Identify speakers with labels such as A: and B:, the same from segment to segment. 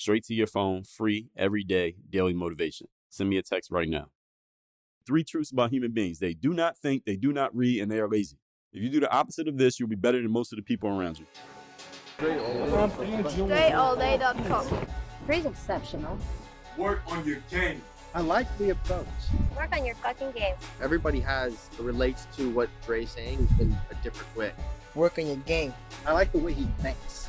A: straight to your phone, free every day, daily motivation. Send me a text right now. Three truths about human beings they do not think, they do not read, and they are lazy. If you do the opposite of this, you'll be better than most of the people around you. DreAllDay.com.
B: Pretty exceptional. Work on your game.
C: I like the approach.
D: Work on your fucking game.
E: Everybody has relates to what Dre's saying in a different way.
F: Work on your game. I like the way he thinks.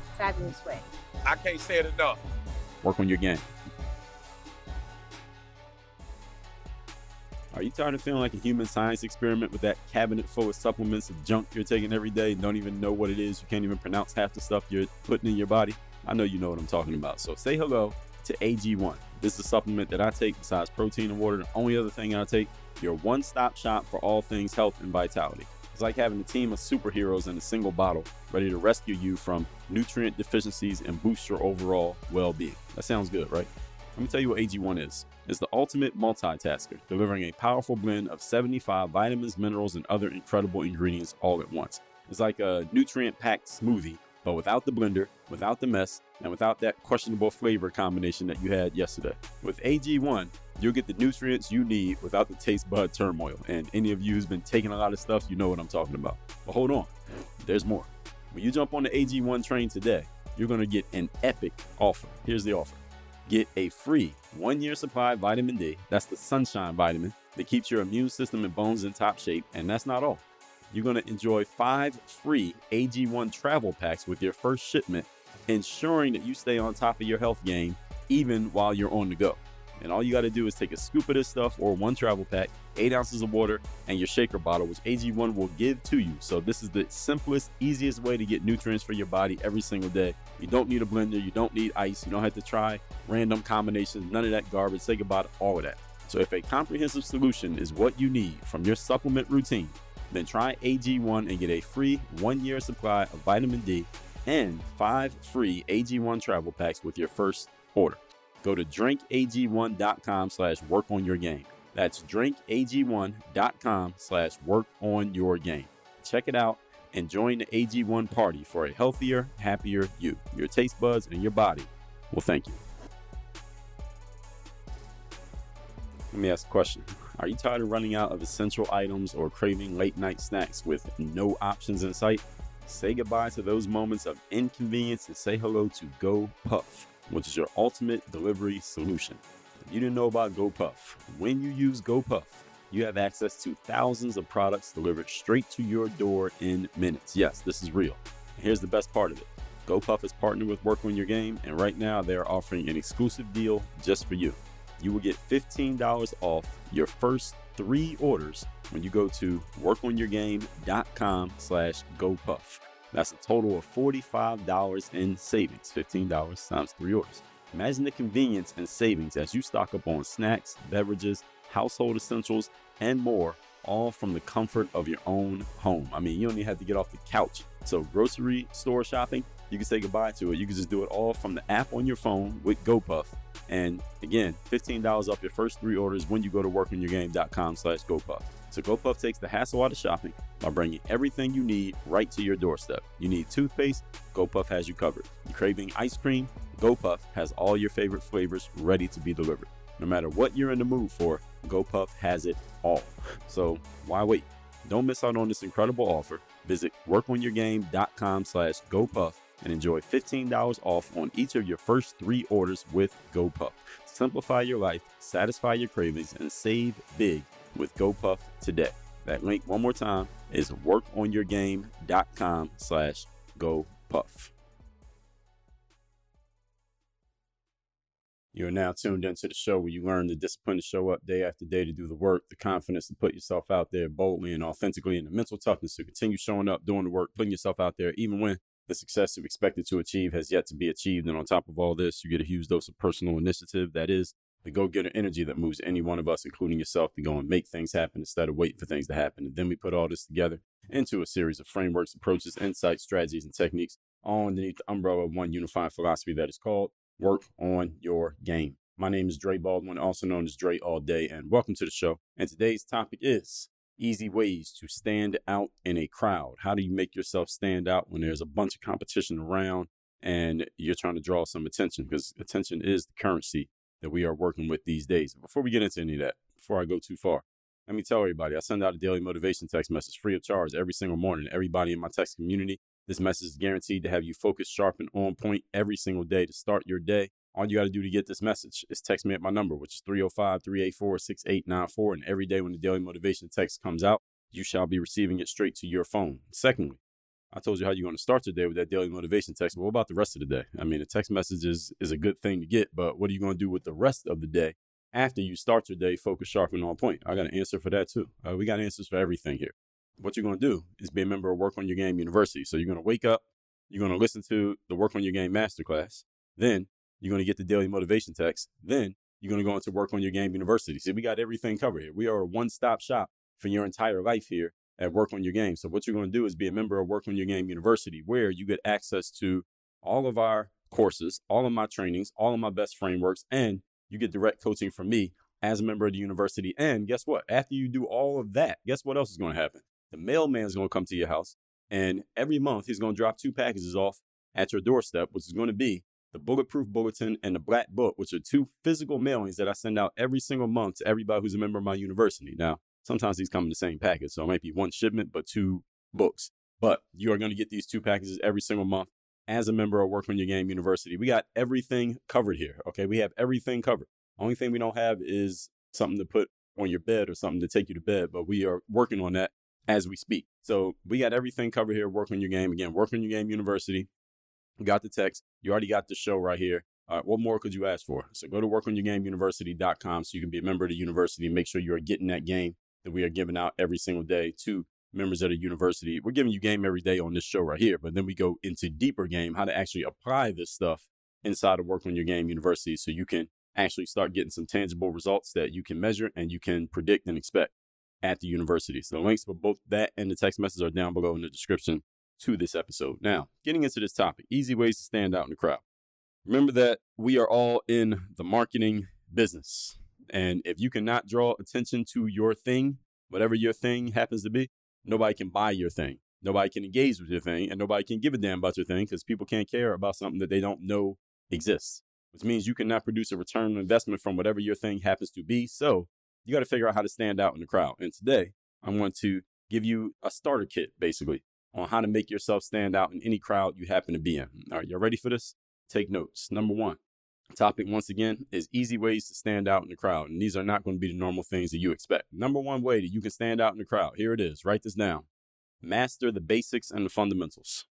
G: fabulous way. I
B: can't say it enough.
A: Work on your game. Are you tired of feeling like a human science experiment with that cabinet full of supplements of junk you're taking every day and don't even know what it is? You can't even pronounce half the stuff you're putting in your body? I know you know what I'm talking about. So say hello to AG1. This is a supplement that I take besides protein and water. The only other thing I take, your one stop shop for all things health and vitality. It's like having a team of superheroes in a single bottle ready to rescue you from nutrient deficiencies, and boost your overall well being. That sounds good, right? Let me tell you what AG1 is it's the ultimate multitasker, delivering a powerful blend of 75 vitamins, minerals, and other incredible ingredients all at once. It's like a nutrient packed smoothie, but without the blender, without the mess, and without that questionable flavor combination that you had yesterday. With AG1, you'll get the nutrients you need without the taste bud turmoil. And any of you who's been taking a lot of stuff, you know what I'm talking about. But hold on, there's more. When you jump on the AG1 train today, you're going to get an epic offer. Here's the offer get a free one year supply of vitamin D. That's the sunshine vitamin that keeps your immune system and bones in top shape. And that's not all. You're going to enjoy five free AG1 travel packs with your first shipment, ensuring that you stay on top of your health game even while you're on the go. And all you got to do is take a scoop of this stuff or one travel pack, eight ounces of water, and your shaker bottle, which AG1 will give to you. So, this is the simplest, easiest way to get nutrients for your body every single day. You don't need a blender, you don't need ice, you don't have to try random combinations, none of that garbage. Say goodbye to all of that. So, if a comprehensive solution is what you need from your supplement routine, then try AG1 and get a free one year supply of vitamin D and five free AG1 travel packs with your first order. Go to drinkag1.com slash work on your game. That's drinkag1.com slash work on your game. Check it out and join the AG1 party for a healthier, happier you. Your taste buds and your body will thank you. Let me ask a question. Are you tired of running out of essential items or craving late night snacks with no options in sight? Say goodbye to those moments of inconvenience and say hello to Go Puff which is your ultimate delivery solution. If you didn't know about GoPuff, when you use GoPuff, you have access to thousands of products delivered straight to your door in minutes. Yes, this is real. here's the best part of it GoPuff is partnered with Work on Your Game, and right now they are offering an exclusive deal just for you. You will get $15 off your first three orders when you go to workonyourgame.com slash GoPuff. That's a total of $45 in savings, $15 times three orders. Imagine the convenience and savings as you stock up on snacks, beverages, household essentials, and more, all from the comfort of your own home. I mean, you don't even have to get off the couch. So, grocery store shopping, you can say goodbye to it. You can just do it all from the app on your phone with GoPuff. And again, $15 off your first three orders when you go to workonyourgame.com slash GoPuff. So GoPuff takes the hassle out of shopping by bringing everything you need right to your doorstep. You need toothpaste? GoPuff has you covered. You craving ice cream? GoPuff has all your favorite flavors ready to be delivered. No matter what you're in the mood for, GoPuff has it all. So why wait? Don't miss out on this incredible offer. Visit workonyourgame.com slash GoPuff and enjoy $15 off on each of your first three orders with GoPuff. Simplify your life, satisfy your cravings, and save big with GoPuff today. That link one more time is workonyourgame.com slash GoPuff. You are now tuned into the show where you learn the discipline to show up day after day to do the work, the confidence to put yourself out there boldly and authentically, and the mental toughness to continue showing up, doing the work, putting yourself out there, even when the success you expected to achieve has yet to be achieved. And on top of all this, you get a huge dose of personal initiative. That is the go getter energy that moves any one of us, including yourself, to go and make things happen instead of waiting for things to happen. And then we put all this together into a series of frameworks, approaches, insights, strategies, and techniques all underneath the umbrella of one unified philosophy that is called work on your game. My name is Dre Baldwin, also known as Dre All Day, and welcome to the show. And today's topic is easy ways to stand out in a crowd. How do you make yourself stand out when there's a bunch of competition around and you're trying to draw some attention? Because attention is the currency that we are working with these days. Before we get into any of that, before I go too far, let me tell everybody I send out a daily motivation text message free of charge every single morning. Everybody in my text community, this message is guaranteed to have you focused, sharp, and on point every single day to start your day all you got to do to get this message is text me at my number, which is 305 384 6894. And every day when the daily motivation text comes out, you shall be receiving it straight to your phone. Secondly, I told you how you're going to start your day with that daily motivation text. But what about the rest of the day? I mean, a text message is, is a good thing to get, but what are you going to do with the rest of the day after you start your day focus, sharp, and on point? I got an answer for that too. Uh, we got answers for everything here. What you're going to do is be a member of Work on Your Game University. So you're going to wake up, you're going to listen to the Work on Your Game masterclass. Then you're going to get the daily motivation text. Then you're going to go into work on your game university. See, we got everything covered here. We are a one stop shop for your entire life here at Work on Your Game. So, what you're going to do is be a member of Work on Your Game University, where you get access to all of our courses, all of my trainings, all of my best frameworks, and you get direct coaching from me as a member of the university. And guess what? After you do all of that, guess what else is going to happen? The mailman is going to come to your house, and every month he's going to drop two packages off at your doorstep, which is going to be the Bulletproof Bulletin, and the Black Book, which are two physical mailings that I send out every single month to everybody who's a member of my university. Now, sometimes these come in the same package, so it might be one shipment, but two books. But you are going to get these two packages every single month as a member of Work on Your Game University. We got everything covered here, okay? We have everything covered. Only thing we don't have is something to put on your bed or something to take you to bed, but we are working on that as we speak. So we got everything covered here. Work on your game again. Work on your game university got the text. You already got the show right here. All right, what more could you ask for? So go to workonyourgameuniversity.com so you can be a member of the university. Make sure you are getting that game that we are giving out every single day to members of the university. We're giving you game every day on this show right here, but then we go into deeper game, how to actually apply this stuff inside of Work on Your Game University so you can actually start getting some tangible results that you can measure and you can predict and expect at the university. So the links for both that and the text message are down below in the description to this episode. Now, getting into this topic easy ways to stand out in the crowd. Remember that we are all in the marketing business. And if you cannot draw attention to your thing, whatever your thing happens to be, nobody can buy your thing. Nobody can engage with your thing, and nobody can give a damn about your thing because people can't care about something that they don't know exists, which means you cannot produce a return on investment from whatever your thing happens to be. So you got to figure out how to stand out in the crowd. And today, I'm going to give you a starter kit, basically, on how to make yourself stand out in any crowd you happen to be in. All right, y'all ready for this? Take notes. Number one, topic once again is easy ways to stand out in the crowd. And these are not going to be the normal things that you expect. Number one way that you can stand out in the crowd, here it is, write this down. Master the basics and the fundamentals.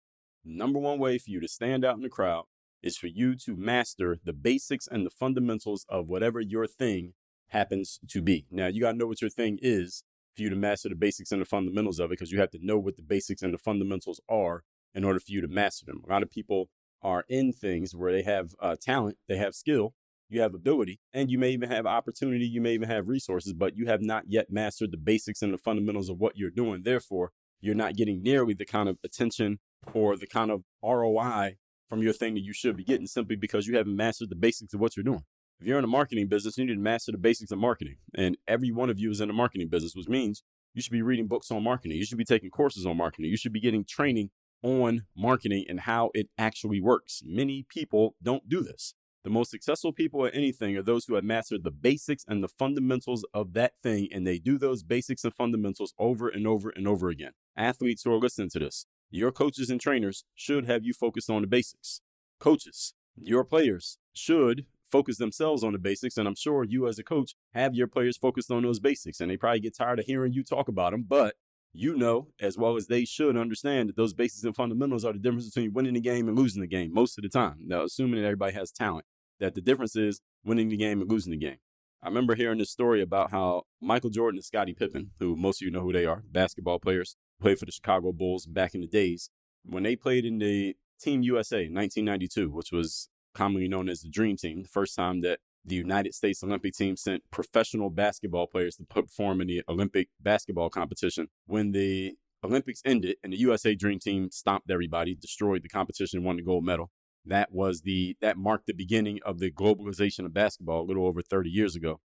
A: Number one way for you to stand out in the crowd is for you to master the basics and the fundamentals of whatever your thing happens to be. Now, you got to know what your thing is for you to master the basics and the fundamentals of it because you have to know what the basics and the fundamentals are in order for you to master them. A lot of people are in things where they have uh, talent, they have skill, you have ability, and you may even have opportunity, you may even have resources, but you have not yet mastered the basics and the fundamentals of what you're doing. Therefore, you're not getting nearly the kind of attention or the kind of ROI from your thing that you should be getting simply because you haven't mastered the basics of what you're doing. If you're in a marketing business, you need to master the basics of marketing. And every one of you is in a marketing business, which means you should be reading books on marketing. You should be taking courses on marketing. You should be getting training on marketing and how it actually works. Many people don't do this. The most successful people at anything are those who have mastered the basics and the fundamentals of that thing, and they do those basics and fundamentals over and over and over again. Athletes who are listening to this, your coaches and trainers should have you focused on the basics. Coaches, your players should focus themselves on the basics. And I'm sure you, as a coach, have your players focused on those basics. And they probably get tired of hearing you talk about them. But you know, as well as they should understand, that those basics and fundamentals are the difference between winning the game and losing the game most of the time. Now, assuming that everybody has talent, that the difference is winning the game and losing the game. I remember hearing this story about how Michael Jordan and Scottie Pippen, who most of you know who they are, basketball players, played for the Chicago Bulls back in the days. When they played in the Team USA in 1992, which was commonly known as the Dream Team, the first time that the United States Olympic team sent professional basketball players to perform in the Olympic basketball competition. When the Olympics ended and the USA Dream Team stomped everybody, destroyed the competition, won the gold medal. That was the that marked the beginning of the globalization of basketball a little over 30 years ago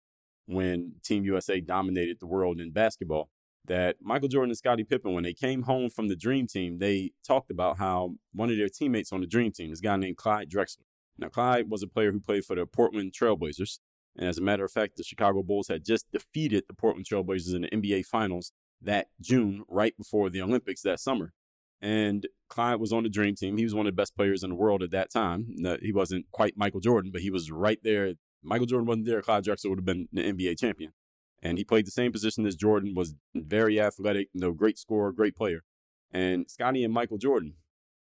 A: when Team USA dominated the world in basketball. That Michael Jordan and Scottie Pippen, when they came home from the Dream Team, they talked about how one of their teammates on the Dream Team, this guy named Clyde Drexler, now, Clyde was a player who played for the Portland Trailblazers. And as a matter of fact, the Chicago Bulls had just defeated the Portland Trailblazers in the NBA Finals that June, right before the Olympics that summer. And Clyde was on the dream team. He was one of the best players in the world at that time. Now, he wasn't quite Michael Jordan, but he was right there. Michael Jordan wasn't there. Clyde Drexler would have been the NBA champion. And he played the same position as Jordan, was very athletic, no great scorer, great player. And Scottie and Michael Jordan,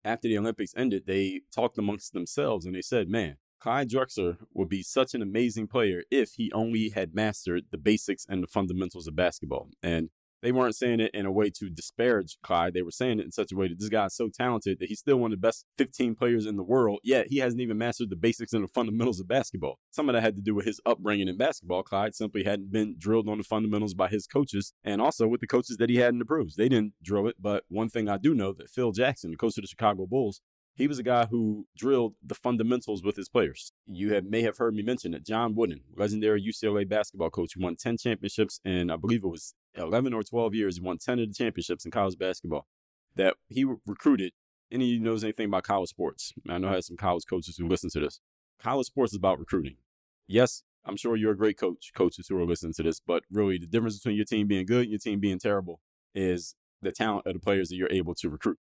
A: after the Olympics ended, they talked amongst themselves and they said, man, Clyde Drexler would be such an amazing player if he only had mastered the basics and the fundamentals of basketball. And they weren't saying it in a way to disparage Clyde. They were saying it in such a way that this guy is so talented that he's still one of the best 15 players in the world, yet he hasn't even mastered the basics and the fundamentals of basketball. Some of that had to do with his upbringing in basketball. Clyde simply hadn't been drilled on the fundamentals by his coaches and also with the coaches that he had in the pros. They didn't drill it, but one thing I do know that Phil Jackson, the coach of the Chicago Bulls, he was a guy who drilled the fundamentals with his players. You have, may have heard me mention it. John Wooden, legendary UCLA basketball coach, who won 10 championships and I believe it was 11 or 12 years. He won 10 of the championships in college basketball that he recruited. Any of you knows anything about college sports? I know I have some college coaches who listen to this. College sports is about recruiting. Yes, I'm sure you're a great coach, coaches who are listening to this, but really the difference between your team being good and your team being terrible is the talent of the players that you're able to recruit.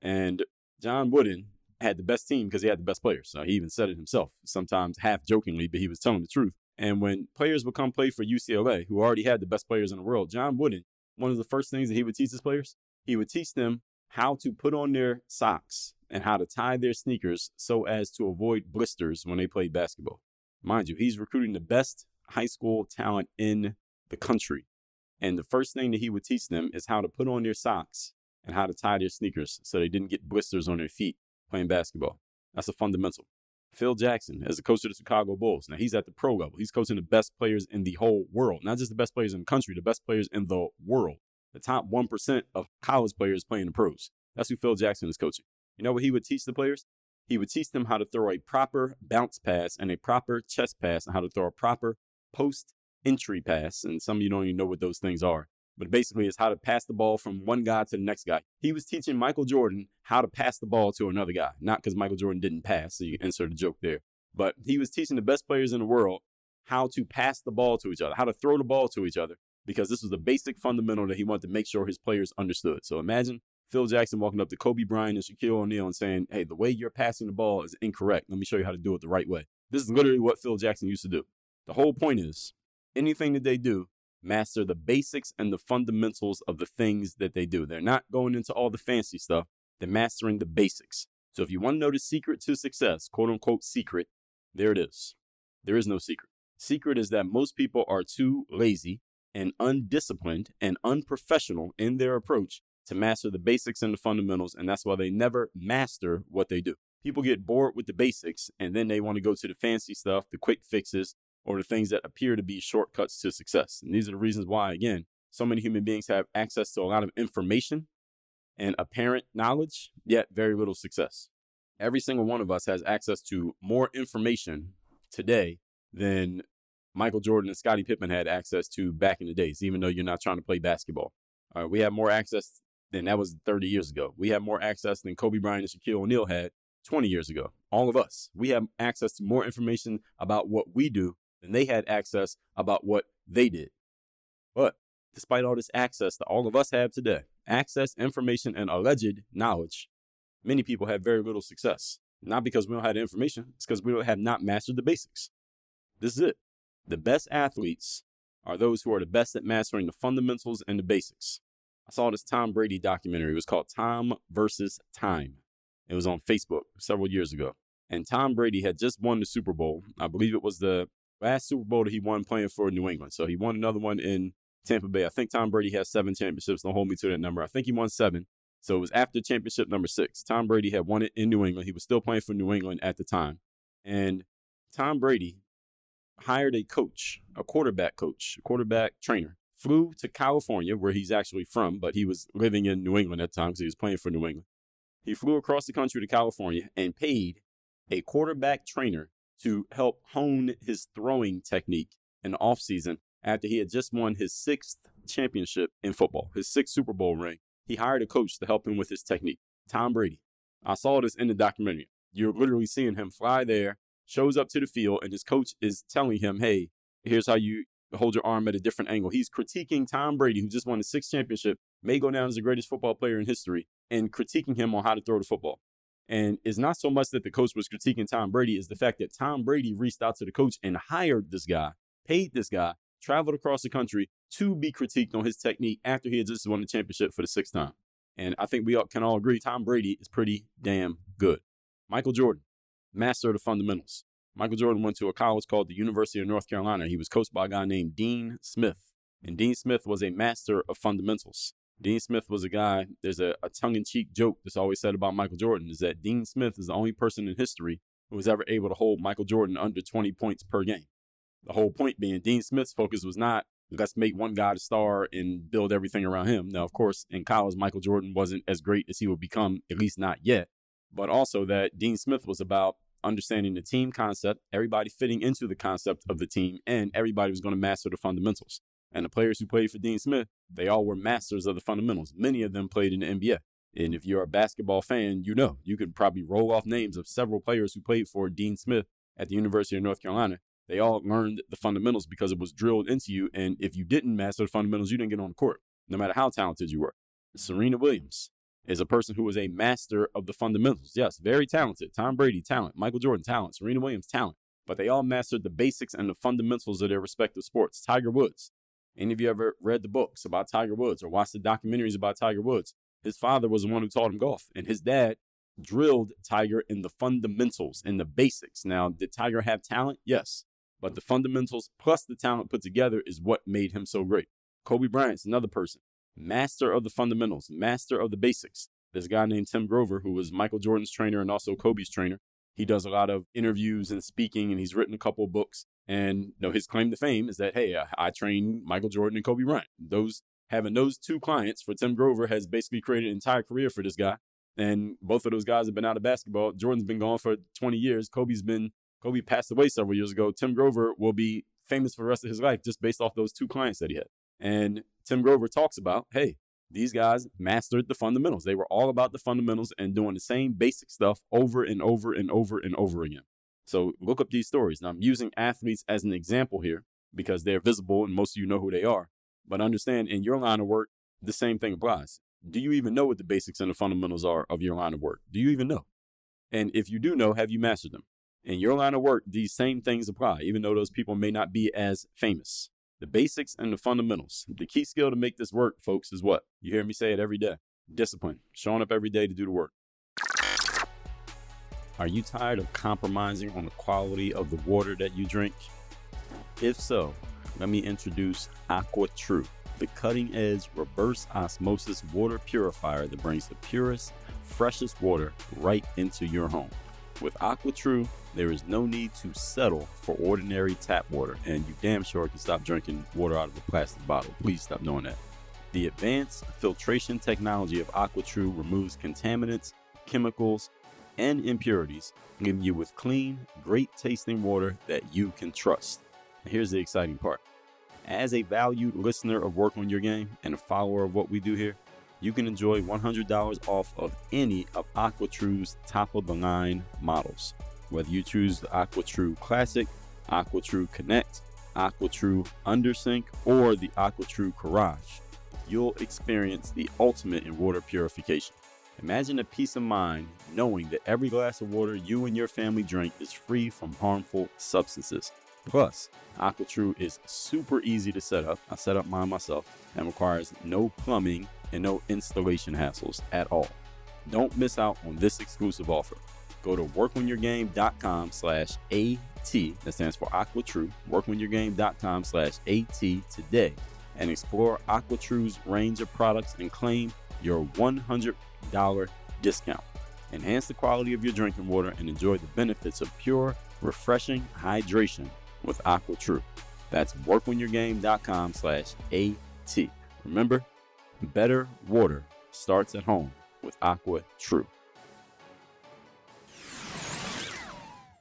A: And John Wooden had the best team because he had the best players. So he even said it himself, sometimes half jokingly, but he was telling the truth. And when players would come play for UCLA, who already had the best players in the world, John Wooden, one of the first things that he would teach his players, he would teach them how to put on their socks and how to tie their sneakers so as to avoid blisters when they played basketball. Mind you, he's recruiting the best high school talent in the country. And the first thing that he would teach them is how to put on their socks and how to tie their sneakers so they didn't get blisters on their feet playing basketball. That's a fundamental. Phil Jackson as the coach of the Chicago Bulls. Now he's at the pro level. He's coaching the best players in the whole world, not just the best players in the country, the best players in the world. The top 1% of college players playing the pros. That's who Phil Jackson is coaching. You know what he would teach the players? He would teach them how to throw a proper bounce pass and a proper chest pass and how to throw a proper post entry pass. And some of you don't even know what those things are but basically it's how to pass the ball from one guy to the next guy. He was teaching Michael Jordan how to pass the ball to another guy, not because Michael Jordan didn't pass, so you insert a joke there. But he was teaching the best players in the world how to pass the ball to each other, how to throw the ball to each other, because this was the basic fundamental that he wanted to make sure his players understood. So imagine Phil Jackson walking up to Kobe Bryant and Shaquille O'Neal and saying, Hey, the way you're passing the ball is incorrect. Let me show you how to do it the right way. This is literally what Phil Jackson used to do. The whole point is anything that they do, master the basics and the fundamentals of the things that they do. They're not going into all the fancy stuff, they're mastering the basics. So if you want to know the secret to success, quote unquote secret, there it is. There is no secret. Secret is that most people are too lazy and undisciplined and unprofessional in their approach to master the basics and the fundamentals, and that's why they never master what they do. People get bored with the basics and then they want to go to the fancy stuff, the quick fixes, or the things that appear to be shortcuts to success. And these are the reasons why, again, so many human beings have access to a lot of information and apparent knowledge, yet very little success. Every single one of us has access to more information today than Michael Jordan and Scottie Pippen had access to back in the days, even though you're not trying to play basketball. Uh, we have more access than that was 30 years ago. We have more access than Kobe Bryant and Shaquille O'Neal had 20 years ago. All of us, we have access to more information about what we do then they had access about what they did. But despite all this access that all of us have today, access, information, and alleged knowledge, many people have very little success. Not because we don't have the information, it's because we have not mastered the basics. This is it. The best athletes are those who are the best at mastering the fundamentals and the basics. I saw this Tom Brady documentary. It was called Tom versus Time. It was on Facebook several years ago. And Tom Brady had just won the Super Bowl. I believe it was the last Super Bowl that he won playing for New England. So he won another one in Tampa Bay. I think Tom Brady has seven championships. Don't hold me to that number. I think he won seven. So it was after championship number six. Tom Brady had won it in New England. He was still playing for New England at the time. And Tom Brady hired a coach, a quarterback coach, a quarterback trainer, flew to California, where he's actually from, but he was living in New England at the time because he was playing for New England. He flew across the country to California and paid a quarterback trainer to help hone his throwing technique in the offseason after he had just won his sixth championship in football, his sixth Super Bowl ring. He hired a coach to help him with his technique, Tom Brady. I saw this in the documentary. You're literally seeing him fly there, shows up to the field, and his coach is telling him, hey, here's how you hold your arm at a different angle. He's critiquing Tom Brady, who just won his sixth championship, may go down as the greatest football player in history, and critiquing him on how to throw the football. And it's not so much that the coach was critiquing Tom Brady, is the fact that Tom Brady reached out to the coach and hired this guy, paid this guy, traveled across the country to be critiqued on his technique after he had just won the championship for the sixth time. And I think we all can all agree Tom Brady is pretty damn good. Michael Jordan, master of the fundamentals. Michael Jordan went to a college called the University of North Carolina. He was coached by a guy named Dean Smith. And Dean Smith was a master of fundamentals. Dean Smith was a guy, there's a, a tongue in cheek joke that's always said about Michael Jordan is that Dean Smith is the only person in history who was ever able to hold Michael Jordan under 20 points per game. The whole point being Dean Smith's focus was not let's make one guy the star and build everything around him. Now, of course, in college, Michael Jordan wasn't as great as he would become, at least not yet, but also that Dean Smith was about understanding the team concept, everybody fitting into the concept of the team, and everybody was going to master the fundamentals. And the players who played for Dean Smith, they all were masters of the fundamentals. Many of them played in the NBA. And if you're a basketball fan, you know, you can probably roll off names of several players who played for Dean Smith at the University of North Carolina. They all learned the fundamentals because it was drilled into you. And if you didn't master the fundamentals, you didn't get on the court, no matter how talented you were. Serena Williams is a person who was a master of the fundamentals. Yes, very talented. Tom Brady, talent. Michael Jordan, talent. Serena Williams, talent. But they all mastered the basics and the fundamentals of their respective sports. Tiger Woods, any of you ever read the books about Tiger Woods or watched the documentaries about Tiger Woods? His father was the one who taught him golf, and his dad drilled Tiger in the fundamentals and the basics. Now, did Tiger have talent? Yes. But the fundamentals plus the talent put together is what made him so great. Kobe Bryant's another person, master of the fundamentals, master of the basics. This guy named Tim Grover, who was Michael Jordan's trainer and also Kobe's trainer, he does a lot of interviews and speaking, and he's written a couple books. And you know, his claim to fame is that, hey, I, I trained Michael Jordan and Kobe Bryant. Those having those two clients for Tim Grover has basically created an entire career for this guy. And both of those guys have been out of basketball. Jordan's been gone for 20 years. Kobe's been Kobe passed away several years ago. Tim Grover will be famous for the rest of his life just based off those two clients that he had. And Tim Grover talks about, hey, these guys mastered the fundamentals. They were all about the fundamentals and doing the same basic stuff over and over and over and over again. So look up these stories. Now, I'm using athletes as an example here because they're visible and most of you know who they are. But understand in your line of work, the same thing applies. Do you even know what the basics and the fundamentals are of your line of work? Do you even know? And if you do know, have you mastered them? In your line of work, these same things apply, even though those people may not be as famous. The basics and the fundamentals. The key skill to make this work, folks, is what? You hear me say it every day discipline, showing up every day to do the work. Are you tired of compromising on the quality of the water that you drink? If so, let me introduce AquaTru, the cutting edge reverse osmosis water purifier that brings the purest, freshest water right into your home. With AquaTru, there is no need to settle for ordinary tap water, and you damn sure can stop drinking water out of a plastic bottle. Please stop doing that. The advanced filtration technology of AquaTru removes contaminants, chemicals, and impurities, leaving you with clean, great tasting water that you can trust. And here's the exciting part. As a valued listener of Work on Your Game and a follower of what we do here, you can enjoy $100 off of any of AquaTru's top of the line models. Whether you choose the AquaTru Classic, AquaTru Connect, AquaTru Undersink, or the AquaTru Carafe, you'll experience the ultimate in water purification. Imagine the peace of mind knowing that every glass of water you and your family drink is free from harmful substances. Plus, AquaTru is super easy to set up. I set up mine myself and requires no plumbing and no installation hassles at all. Don't miss out on this exclusive offer. Go to workonyourgame.com slash AT, that stands for AquaTru, workonyourgame.com slash AT today and explore AquaTru's range of products and claim your 100 discount. Enhance the quality of your drinking water and enjoy the benefits of pure, refreshing hydration with AquaTru. That's com slash AT. Remember, better water starts at home with Aqua True.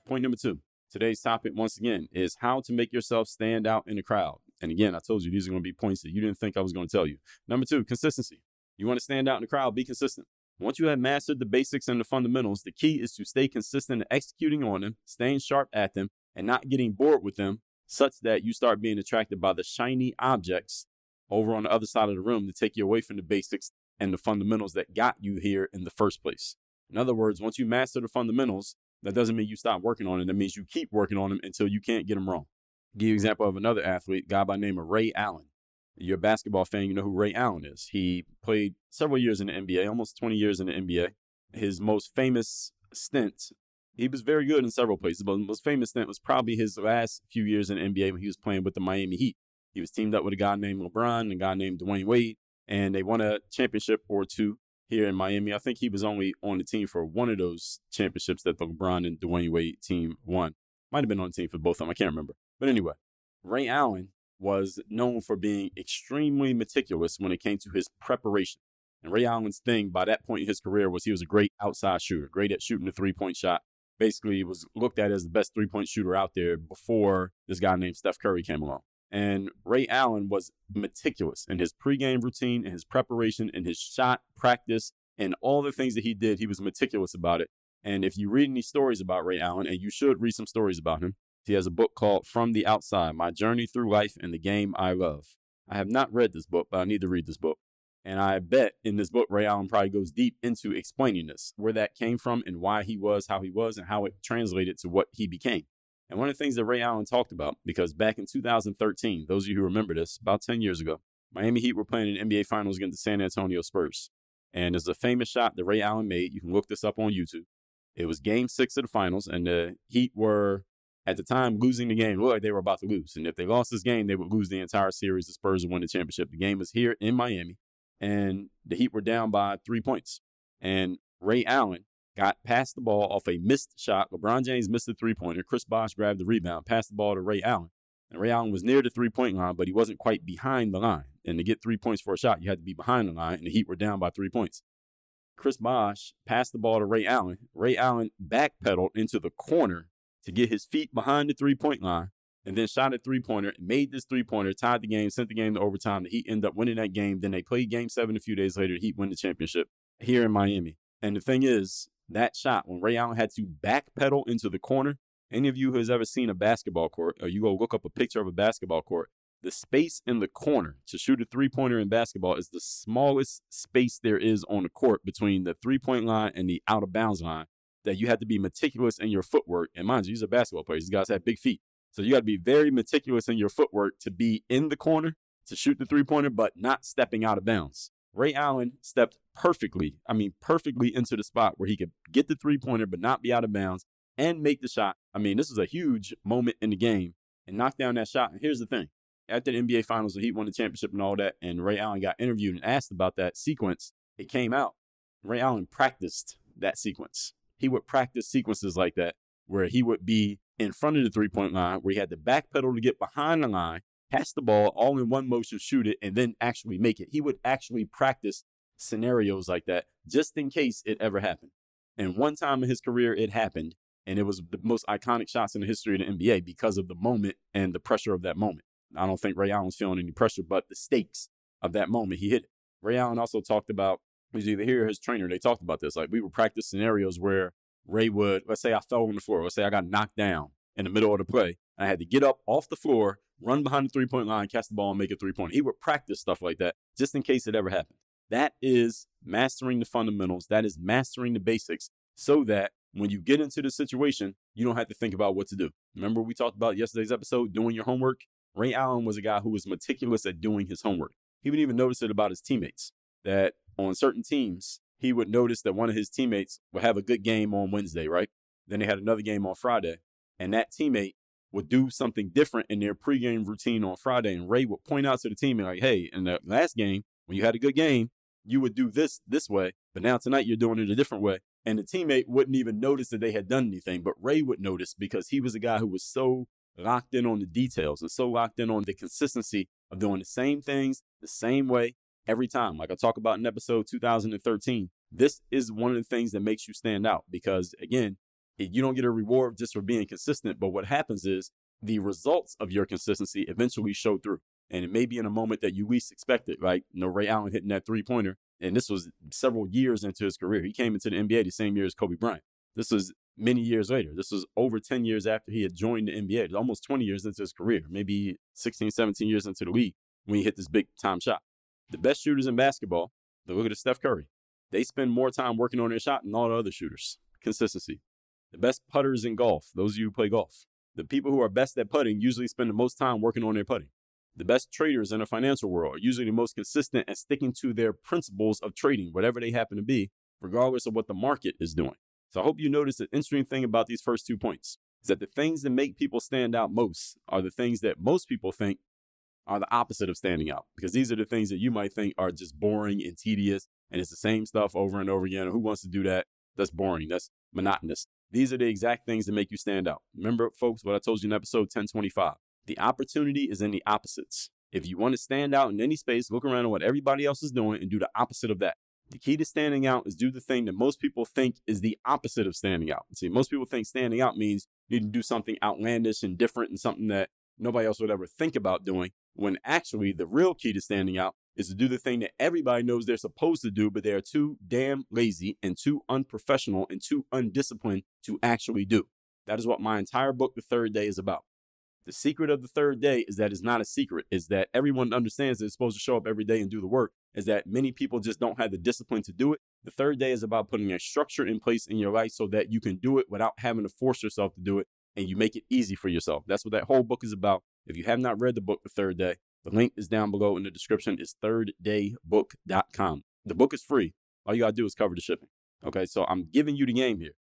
A: Point number two. Today's topic, once again, is how to make yourself stand out in the crowd. And again, I told you these are going to be points that you didn't think I was going to tell you. Number two, consistency. You want to stand out in the crowd, be consistent. Once you have mastered the basics and the fundamentals, the key is to stay consistent in executing on them, staying sharp at them, and not getting bored with them such that you start being attracted by the shiny objects over on the other side of the room to take you away from the basics and the fundamentals that got you here in the first place. In other words, once you master the fundamentals, that doesn't mean you stop working on it. That means you keep working on them until you can't get them wrong. I'll give you example of another athlete, guy by name of Ray Allen you're a basketball fan, you know who Ray Allen is. He played several years in the NBA, almost 20 years in the NBA. His most famous stint, he was very good in several places, but most famous stint was probably his last few years in the NBA when he was playing with the Miami Heat. He was teamed up with a guy named LeBron and a guy named Dwyane Wade, and they won a championship or two here in Miami. I think he was only on the team for one of those championships that the LeBron and Dwyane Wade team won. Might have been on the team for both of them. I can't remember. But anyway, Ray Allen was known for being extremely meticulous when it came to his preparation. And Ray Allen's thing by that point in his career was he was a great outside shooter, great at shooting the three point shot. Basically, was looked at as the best three point shooter out there before this guy named Steph Curry came along. And Ray Allen was meticulous in his pregame routine, in his preparation, in his shot practice, and all the things that he did. He was meticulous about it. And if you read any stories about Ray Allen, and you should read some stories about him, he has a book called From the Outside My Journey Through Life and the Game I Love. I have not read this book, but I need to read this book. And I bet in this book, Ray Allen probably goes deep into explaining this, where that came from and why he was how he was and how it translated to what he became. And one of the things that Ray Allen talked about, because back in 2013, those of you who remember this, about 10 years ago, Miami Heat were playing in NBA Finals against the San Antonio Spurs. And there's a famous shot that Ray Allen made. You can look this up on YouTube. It was game six of the finals, and the Heat were at the time losing the game looked like they were about to lose. And if they lost this game, they would lose the entire series. The Spurs would win the championship. The game was here in Miami, and the Heat were down by three points. And Ray Allen got past the ball off a missed shot. LeBron James missed the three pointer. Chris Bosh grabbed the rebound, passed the ball to Ray Allen. And Ray Allen was near the three point line, but he wasn't quite behind the line. And to get three points for a shot, you had to be behind the line, and the Heat were down by three points. Chris Bosh passed the ball to Ray Allen. Ray Allen backpedaled into the corner to get his feet behind the three point line and then shot a three pointer, made this three pointer, tied the game, sent the game to overtime. The Heat ended up winning that game. Then they played game seven a few days later. The Heat win the championship here in Miami. And the thing is, that shot when Ray Allen had to backpedal into the corner. Any of you who has ever seen a basketball court, or you go look up a picture of a basketball court, the space in the corner to shoot a three pointer in basketball is the smallest space there is on the court between the three point line and the out of bounds line that you have to be meticulous in your footwork. And mind you, he's a basketball player. These guys have big feet. So you got to be very meticulous in your footwork to be in the corner to shoot the three pointer, but not stepping out of bounds. Ray Allen stepped perfectly, I mean, perfectly into the spot where he could get the three pointer, but not be out of bounds and make the shot. I mean, this is a huge moment in the game and knock down that shot. And here's the thing after the NBA Finals, the Heat won the championship and all that, and Ray Allen got interviewed and asked about that sequence, it came out. Ray Allen practiced that sequence he would practice sequences like that where he would be in front of the three point line, where he had to backpedal to get behind the line, catch the ball all in one motion, shoot it, and then actually make it. He would actually practice scenarios like that just in case it ever happened. And one time in his career, it happened. And it was the most iconic shots in the history of the NBA because of the moment and the pressure of that moment. I don't think Ray Allen was feeling any pressure, but the stakes of that moment, he hit it. Ray Allen also talked about was either here or his trainer. They talked about this. Like we would practice scenarios where Ray would, let's say I fell on the floor, let's say I got knocked down in the middle of the play. I had to get up off the floor, run behind the three point line, catch the ball, and make a three point. He would practice stuff like that just in case it ever happened. That is mastering the fundamentals. That is mastering the basics so that when you get into the situation, you don't have to think about what to do. Remember, we talked about yesterday's episode doing your homework? Ray Allen was a guy who was meticulous at doing his homework. He would even notice it about his teammates that on certain teams, he would notice that one of his teammates would have a good game on Wednesday, right? Then they had another game on Friday, and that teammate would do something different in their pregame routine on Friday. And Ray would point out to the team and like, hey, in the last game, when you had a good game, you would do this this way, but now tonight you're doing it a different way. And the teammate wouldn't even notice that they had done anything, but Ray would notice because he was a guy who was so locked in on the details and so locked in on the consistency of doing the same things the same way every time. Like I talk about in episode 2013, this is one of the things that makes you stand out because, again, you don't get a reward just for being consistent. But what happens is the results of your consistency eventually show through. And it may be in a moment that you least expected, right? You know, Ray Allen hitting that three pointer. And this was several years into his career. He came into the NBA the same year as Kobe Bryant. This was many years later. This was over 10 years after he had joined the NBA, almost 20 years into his career, maybe 16, 17 years into the league when he hit this big time shot. The best shooters in basketball, look at Steph Curry. They spend more time working on their shot than all the other shooters. Consistency. The best putters in golf, those of you who play golf, the people who are best at putting usually spend the most time working on their putting. The best traders in the financial world are usually the most consistent and sticking to their principles of trading, whatever they happen to be, regardless of what the market is doing. So I hope you notice the interesting thing about these first two points is that the things that make people stand out most are the things that most people think are the opposite of standing out because these are the things that you might think are just boring and tedious and it's the same stuff over and over again. Who wants to do that? That's boring. That's monotonous. These are the exact things that make you stand out. Remember, folks, what I told you in episode 1025 the opportunity is in the opposites. If you want to stand out in any space, look around at what everybody else is doing and do the opposite of that. The key to standing out is do the thing that most people think is the opposite of standing out. See, most people think standing out means you need to do something outlandish and different and something that nobody else would ever think about doing. When actually, the real key to standing out is to do the thing that everybody knows they're supposed to do, but they are too damn lazy and too unprofessional and too undisciplined to actually do. That is what my entire book, The Third Day, is about. The secret of the third day is that it's not a secret, is that everyone understands they're supposed to show up every day and do the work, is that many people just don't have the discipline to do it. The third day is about putting a structure in place in your life so that you can do it without having to force yourself to do it and you make it easy for yourself. That's what that whole book is about. If you have not read the book, The Third Day, the link is down below in the description. It's thirddaybook.com. The book is free. All you got to do is cover the shipping. Okay, so I'm giving you the game here.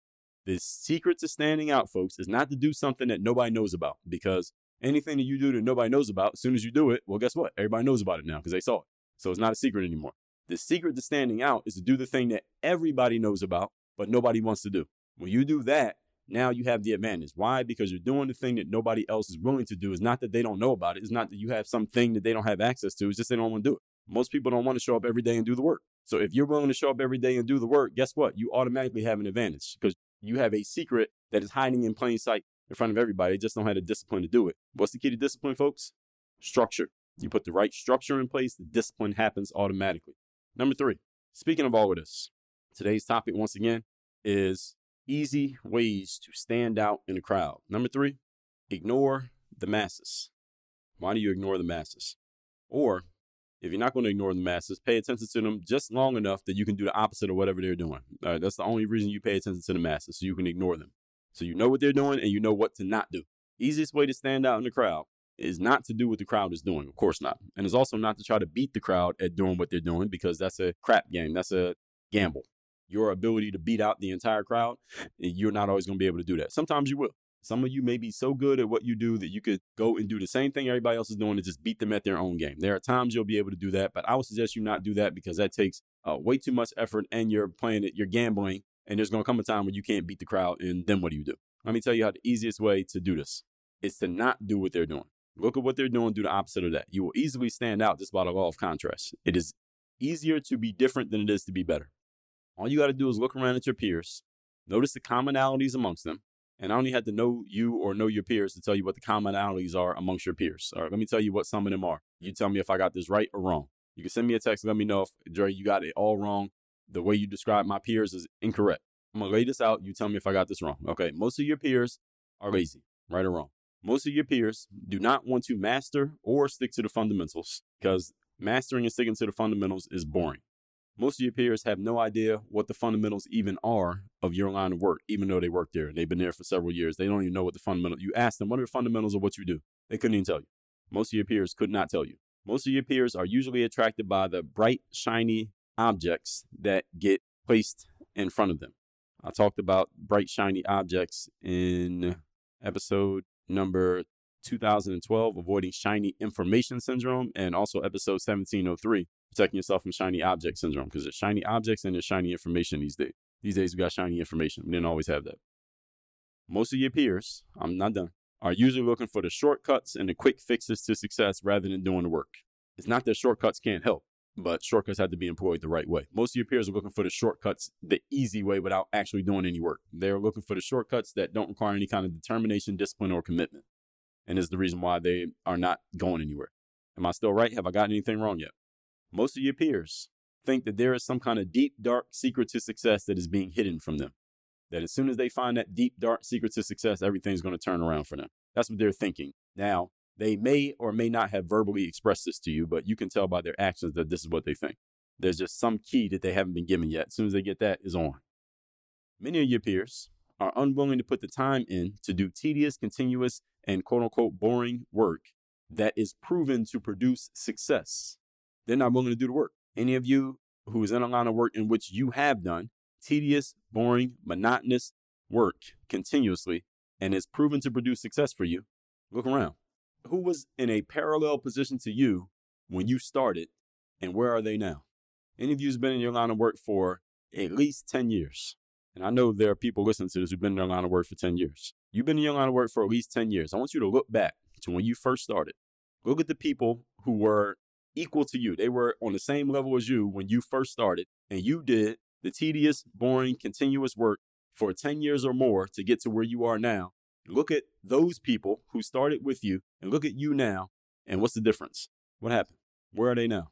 A: The secret to standing out, folks, is not to do something that nobody knows about because anything that you do that nobody knows about, as soon as you do it, well, guess what? Everybody knows about it now because they saw it. So it's not a secret anymore. The secret to standing out is to do the thing that everybody knows about, but nobody wants to do. When you do that, now you have the advantage. Why? Because you're doing the thing that nobody else is willing to do. It's not that they don't know about it. It's not that you have something that they don't have access to. It's just they don't want to do it. Most people don't want to show up every day and do the work. So if you're willing to show up every day and do the work, guess what? You automatically have an advantage because you have a secret that is hiding in plain sight in front of everybody. They just don't have the discipline to do it. What's the key to discipline, folks? Structure. You put the right structure in place, the discipline happens automatically. Number three, speaking of all of this, today's topic once again is easy ways to stand out in a crowd. Number three, ignore the masses. Why do you ignore the masses? Or if you're not going to ignore the masses, pay attention to them just long enough that you can do the opposite of whatever they're doing. that's the only reason you pay attention to the masses, so you can ignore them. So you know what they're doing and you know what to not do. Easiest way to stand out in the crowd is not to do what the crowd is doing, of course not. And it's also not to try to beat the crowd at doing what they're doing because that's a crap game. That's a gamble your ability to beat out the entire crowd, eh, you're not always going to be able to do that. Sometimes you will. Some of you may be so good at what you do that you could go and do the same thing everybody else is doing and just beat them at their own game. There are times you'll be able to do that, but I would suggest you not do that because that takes uh, way too much effort and you're playing it, you're gambling, and there's going to come a time when you can't beat the crowd. And then what do you do? Let me tell you how the easiest way to do this is to not do what they're doing. Look at what they're doing, do the opposite of that. You will easily stand out just by the law of contrast. It is easier to be different than it is to be better. All you got to do is look around at your peers, notice the commonalities amongst them. And I don't even have to know you or know your peers to tell you what the commonalities are amongst your peers. All right, let me tell you what some of them are. You tell me if I got this right or wrong. You can send me a text and let me know if, Dre, you got it all wrong. The way you describe my peers is incorrect. I'm going to lay this out. You tell me if I got this wrong. Okay, most of your peers are lazy, right or wrong. Most of your peers do not want to master or stick to the fundamentals because mastering and sticking to the fundamentals is boring most of your peers have no idea what the fundamentals even are of your line of work, even though they work there and they've been there for several years. They don't even know what the fundamentals. You ask them what are the fundamentals of what you do. They couldn't even tell you. Most of your peers could not tell you. Most of your peers are usually attracted by the bright, shiny objects that get placed in front of them. I talked about bright, shiny objects in episode number 2012, Avoiding Shiny Information Syndrome, and also episode 1703 protecting yourself from shiny object syndrome because there's shiny objects and there's shiny information these days. These days we got shiny information. We didn't always have that. Most of your peers, I'm not done, are usually looking for the shortcuts and the quick fixes to success rather than doing the work. It's not that shortcuts can't help, but shortcuts have to be employed the right way. Most of your peers are looking for the shortcuts the easy way without actually doing any work. They're looking for the shortcuts that don't require any kind of determination, discipline, or commitment. And is the reason why they are not going anywhere. Am I still right? Have I gotten anything wrong yet? most of your peers think that there is some kind of deep, dark secret to success that is being hidden from them. That as soon as they find that deep, dark secret to success, everything's going to turn around for them. That's what they're thinking. Now, they may or may not have verbally expressed this to you, but you can tell by their actions that this is what they think. There's just some key that they haven't been given yet. As soon as they get that, is on. Many of your peers are unwilling to put the time in to do tedious, continuous, and quote unquote boring work that is proven to produce success they're not willing to do the work. Any of you who is in a line of work in which you have done tedious, boring, monotonous work continuously and has proven to produce success for you, look around. Who was in a parallel position to you when you started and where are they now? Any of you who's been in your line of work for at least 10 years, and I know there are people listening to this who've been in their line of work for 10 years. You've been in your line of work for at least 10 years. I want you to look back to when you first started. Look at the people who were equal to you. They were on the same level as you when you first started, and you did the tedious, boring, continuous work for 10 years or more to get to where you are now. Look at those people who started with you and look at you now, and what's the difference? What happened? Where are they now?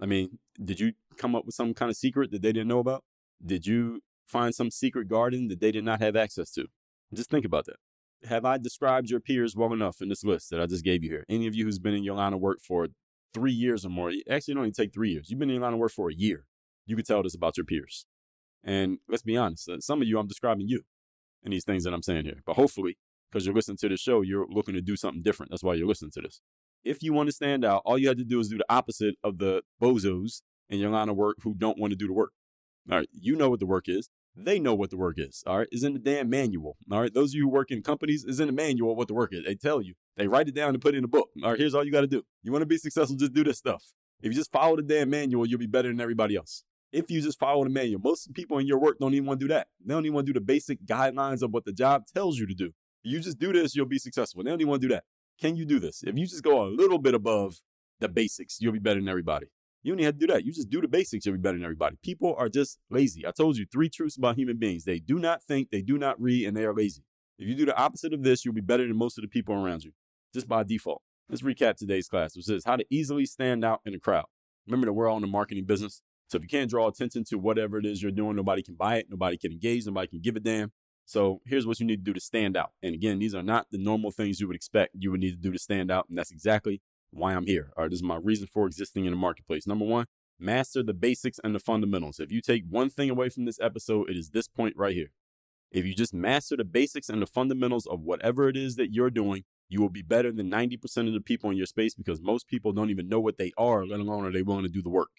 A: I mean, did you come up with some kind of secret that they didn't know about? Did you find some secret garden that they did not have access to? Just think about that. Have I described your peers well enough in this list that I just gave you here? Any of you who's been in your line of work for three years or more. Actually, it only take three years. You've been in your line of work for a year. You can tell this about your peers. And let's be honest, uh, some of you, I'm describing you in these things that I'm saying here. But hopefully, because you're listening to the show, you're looking to do something different. That's why you're listening to this. If you want to stand out, all you have to do is do the opposite of the bozos in your line of work who don't want to do the work. All right, you know what the work is. They know what the work is. All right. It's in the damn manual. All right. Those of you who work in companies, is in the manual what the work is. They tell you. They write it down and put it in a book. All right. Here's all you got to do. You want to be successful, just do this stuff. If you just follow the damn manual, you'll be better than everybody else. If you just follow the manual, most people in your work don't even want to do that. They don't even want to do the basic guidelines of what the job tells you to do. You just do this, you'll be successful. They don't even want to do that. Can you do this? If you just go a little bit above the basics, you'll be better than everybody. You don't even have to do that. You just do the basics. You'll be better than everybody. People are just lazy. I told you three truths about human beings. They do not think, they do not read, and they are lazy. If you do the opposite of this, you'll be better than most of the people around you, just by default. Let's recap today's class, which is how to easily stand out in a crowd. Remember that we're all in the marketing business. So if you can't draw attention to whatever it is you're doing, nobody can buy it, nobody can engage, nobody can give a damn. So here's what you need to do to stand out. And again, these are not the normal things you would expect you would need to do to stand out. And that's exactly why I'm here. All right, this is my reason for existing in the marketplace. Number one, master the basics and the fundamentals. If you take one thing away from this episode, it is this point right here. If you just master the basics and the fundamentals of whatever it is that you're doing, you will be better than 90% of the people in your space because most people don't even know what they are, let alone are they willing to do the work.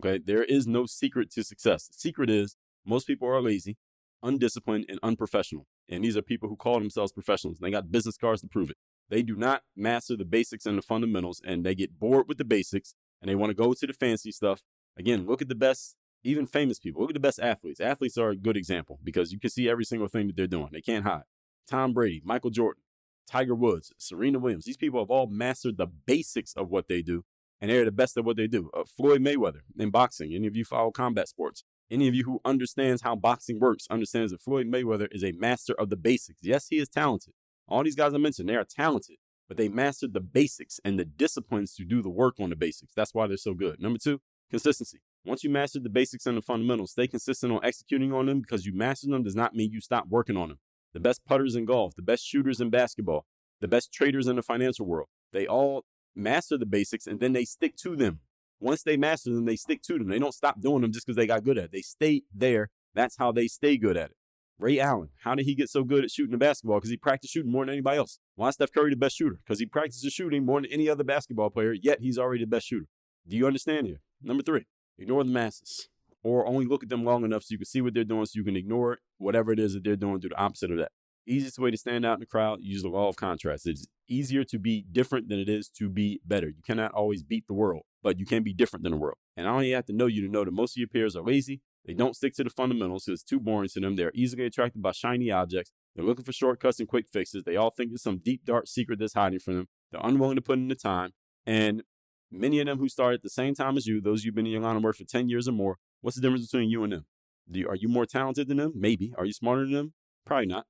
A: Okay, there is no secret to success. The secret is most people are lazy, undisciplined, and unprofessional. And these are people who call themselves professionals. And they got business cards to prove it. They do not master the basics and the fundamentals, and they get bored with the basics and they want to go to the fancy stuff. Again, look at the best, even famous people. Look at the best athletes. Athletes are a good example because you can see every single thing that they're doing. They can't hide. Tom Brady, Michael Jordan, Tiger Woods, Serena Williams. These people have all mastered the basics of what they do, and they're the best at what they do. Uh, Floyd Mayweather in boxing. Any of you follow combat sports? Any of you who understands how boxing works understands that Floyd Mayweather is a master of the basics. Yes, he is talented. All these guys I mentioned, they are talented, but they mastered the basics and the disciplines to do the work on the basics. That's why they're so good. Number two, consistency. Once you master the basics and the fundamentals, stay consistent on executing on them because you master them does not mean you stop working on them. The best putters in golf, the best shooters in basketball, the best traders in the financial world, they all master the basics and then they stick to them. Once they master them, they stick to them. They don't stop doing them just because they got good at it. They stay there. That's how they stay good at it. Ray Allen, how did he get so good at shooting the basketball? Because he practiced shooting more than anybody else. Why is Steph Curry the best shooter? Because he practices shooting more than any other basketball player, yet he's already the best shooter. Do you understand here? Number three, ignore the masses or only look at them long enough so you can see what they're doing so you can ignore whatever it is that they're doing, do the opposite of that. Easiest way to stand out in the crowd, use the law of contrast. It's easier to be different than it is to be better. You cannot always beat the world, but you can be different than the world. And I only have to know you to know that most of your peers are lazy, they don't stick to the fundamentals because it's too boring to them. They're easily attracted by shiny objects. They're looking for shortcuts and quick fixes. They all think there's some deep, dark secret that's hiding from them. They're unwilling to put in the time. And many of them who start at the same time as you, those you've been in your line of work for 10 years or more, what's the difference between you and them? You, are you more talented than them? Maybe. Are you smarter than them? Probably not.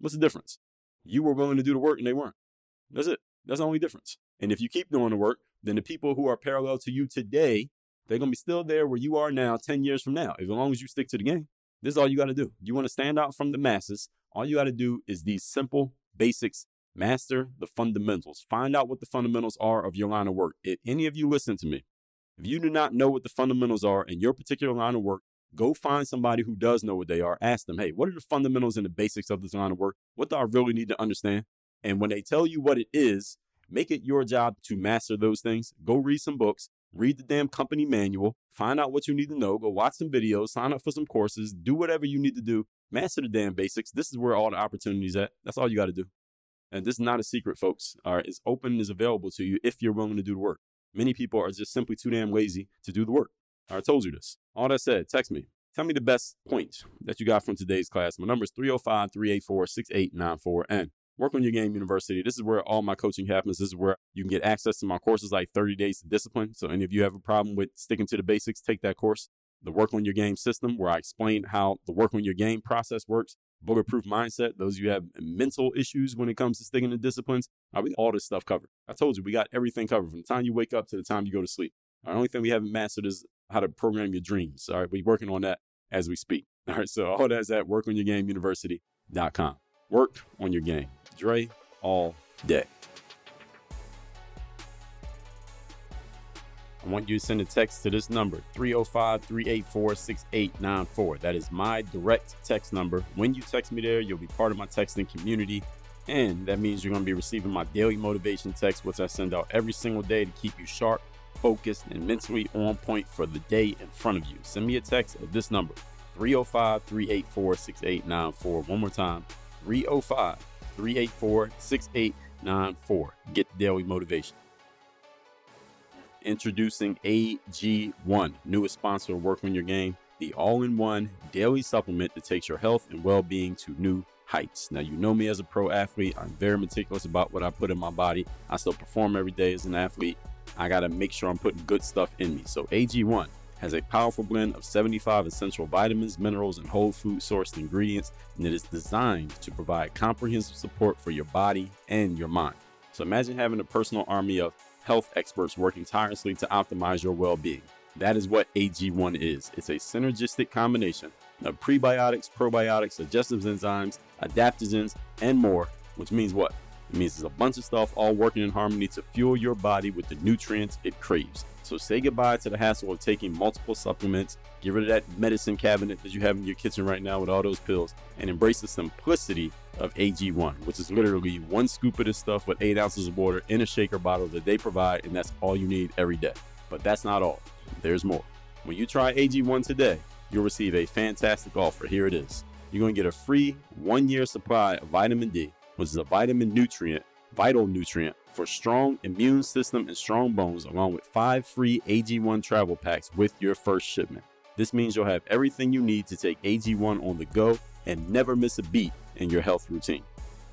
A: What's the difference? You were willing to do the work and they weren't. That's it. That's the only difference. And if you keep doing the work, then the people who are parallel to you today they're going to be still there where you are now 10 years from now. As long as you stick to the game, this is all you got to do. You want to stand out from the masses. All you got to do is these simple basics. Master the fundamentals. Find out what the fundamentals are of your line of work. If any of you listen to me, if you do not know what the fundamentals are in your particular line of work, go find somebody who does know what they are. Ask them, hey, what are the fundamentals and the basics of this line of work? What do I really need to understand? And when they tell you what it is, make it your job to master those things. Go read some books, read the damn company manual, find out what you need to know, go watch some videos, sign up for some courses, do whatever you need to do, master the damn basics. This is where all the opportunities at. That's all you got to do. And this is not a secret, folks. All right, it's open is available to you if you're willing to do the work. Many people are just simply too damn lazy to do the work. I told you this. All that said, text me. Tell me the best point that you got from today's class. My number is 305 384 6894. And work on your game university. This is where all my coaching happens. This is where you can get access to my courses like 30 days of discipline. So, any of you have a problem with sticking to the basics, take that course. The work on your game system, where I explain how the work on your game process works. Bulletproof mindset, those you have mental issues when it comes to sticking to disciplines, I uh, mean, all this stuff covered. I told you, we got everything covered from the time you wake up to the time you go to sleep. Our only thing we haven't mastered is how to program your dreams. All right, we're working on that as we speak. All right, so all that's at workonyourgameuniversity.com. Work on your game. Dre all day.
H: I want you to send a text to this number, 305 384 6894. That is my direct text number. When you text me there, you'll be part of my texting community. And that means you're going to be receiving my daily motivation text, which I send out every single day to keep you sharp, focused, and mentally on point for the day in front of you. Send me a text at this number, 305 384 6894. One more time, 305 384 6894. Get daily motivation. Introducing AG1, newest sponsor of Work on Your Game, the all in one daily supplement that takes your health and well being to new heights. Now, you know me as a pro athlete, I'm very meticulous about what I put in my body. I still perform every day as an athlete. I got to make sure I'm putting good stuff in me. So, AG1 has a powerful blend of 75 essential vitamins, minerals, and whole food sourced ingredients, and it is designed to provide comprehensive support for your body and your mind. So imagine having a personal army of health experts working tirelessly to optimize your well being. That is what AG1 is it's a synergistic combination of prebiotics, probiotics, digestive enzymes, adaptogens, and more, which means what? It means there's a bunch of stuff all working in harmony to fuel your body with the nutrients it craves. So say goodbye to the hassle of taking multiple supplements, get rid of that medicine cabinet that you have in your kitchen right now with all those pills, and embrace the simplicity of AG1, which is literally one scoop of this stuff with eight ounces of water in a shaker bottle that they provide, and that's all you need every day. But that's not all, there's more. When you try AG1 today, you'll receive a fantastic offer. Here it is. You're going to get a free one year supply of vitamin D, which is a vitamin nutrient vital nutrient for strong immune system and strong bones along with 5 free AG1 travel packs with your first shipment. This means you'll have everything you need to take AG1 on the go and never miss a beat in your health routine.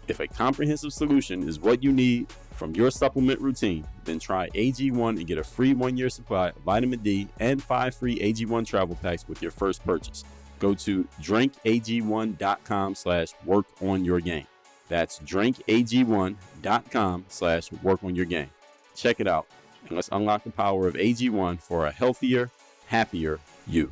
H: If a comprehensive solution is what you need from your supplement routine, then try AG1 and get a free one year supply of vitamin D and five free AG1 travel packs with your first purchase. Go to drinkag1.com slash work on your game. That's drinkag1.com slash work on your game. Check it out and let's unlock the power of AG1 for a healthier, happier you.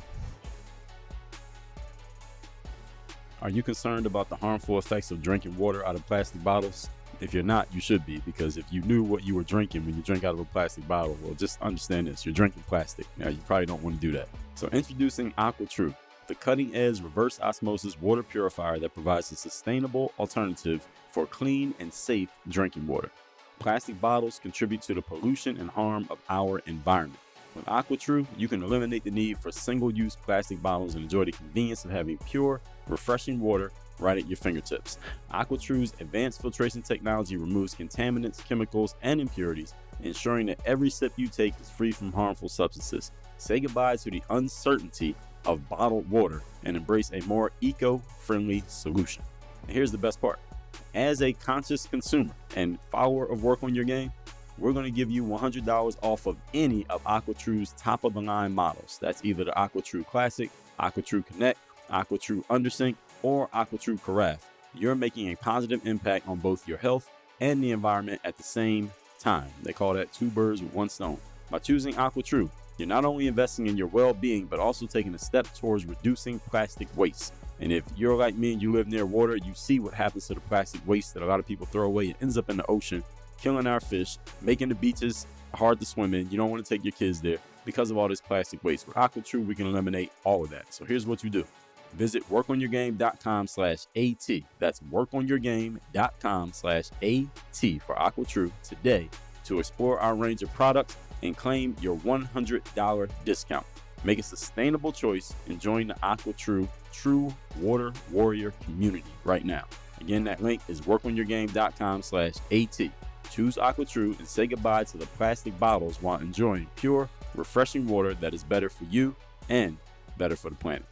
H: Are you concerned about the harmful effects of drinking water out of plastic bottles? If you're not, you should be, because if you knew what you were drinking when you drink out of a plastic bottle, well, just understand this you're drinking plastic. Now, you probably don't want to do that. So, introducing AquaTru the cutting edge reverse osmosis water purifier that provides a sustainable alternative for clean and safe drinking water. Plastic bottles contribute to the pollution and harm of our environment. With AquaTru, you can eliminate the need for single use plastic bottles and enjoy the convenience of having pure, refreshing water right at your fingertips. AquaTru's advanced filtration technology removes contaminants, chemicals, and impurities, ensuring that every sip you take is free from harmful substances. Say goodbye to the uncertainty of bottled water and embrace a more eco friendly solution. And here's the best part as a conscious consumer and follower of work on your game, we're going to give you $100 off of any of AquaTru's top of the line models. That's either the AquaTru Classic, AquaTru Connect, AquaTru Undersink, or AquaTru Carafe. You're making a positive impact on both your health and the environment at the same time. They call that two birds with one stone. By choosing AquaTru, you're not only investing in your well being, but also taking a step towards reducing plastic waste. And if you're like me and you live near water, you see what happens to the plastic waste that a lot of people throw away. It ends up in the ocean, killing our fish, making the beaches hard to swim in. You don't want to take your kids there because of all this plastic waste. With AquaTru, we can eliminate all of that. So here's what you do. Visit workonyourgame.com slash AT. That's workonyourgame.com slash AT for AquaTru today to explore our range of products and claim your $100 discount. Make a sustainable choice and join the AquaTru True Water Warrior community right now. Again, that link is workonyourgame.com slash AT. Choose AquaTru and say goodbye to the plastic bottles while enjoying pure, refreshing water that is better for you and better for the planet.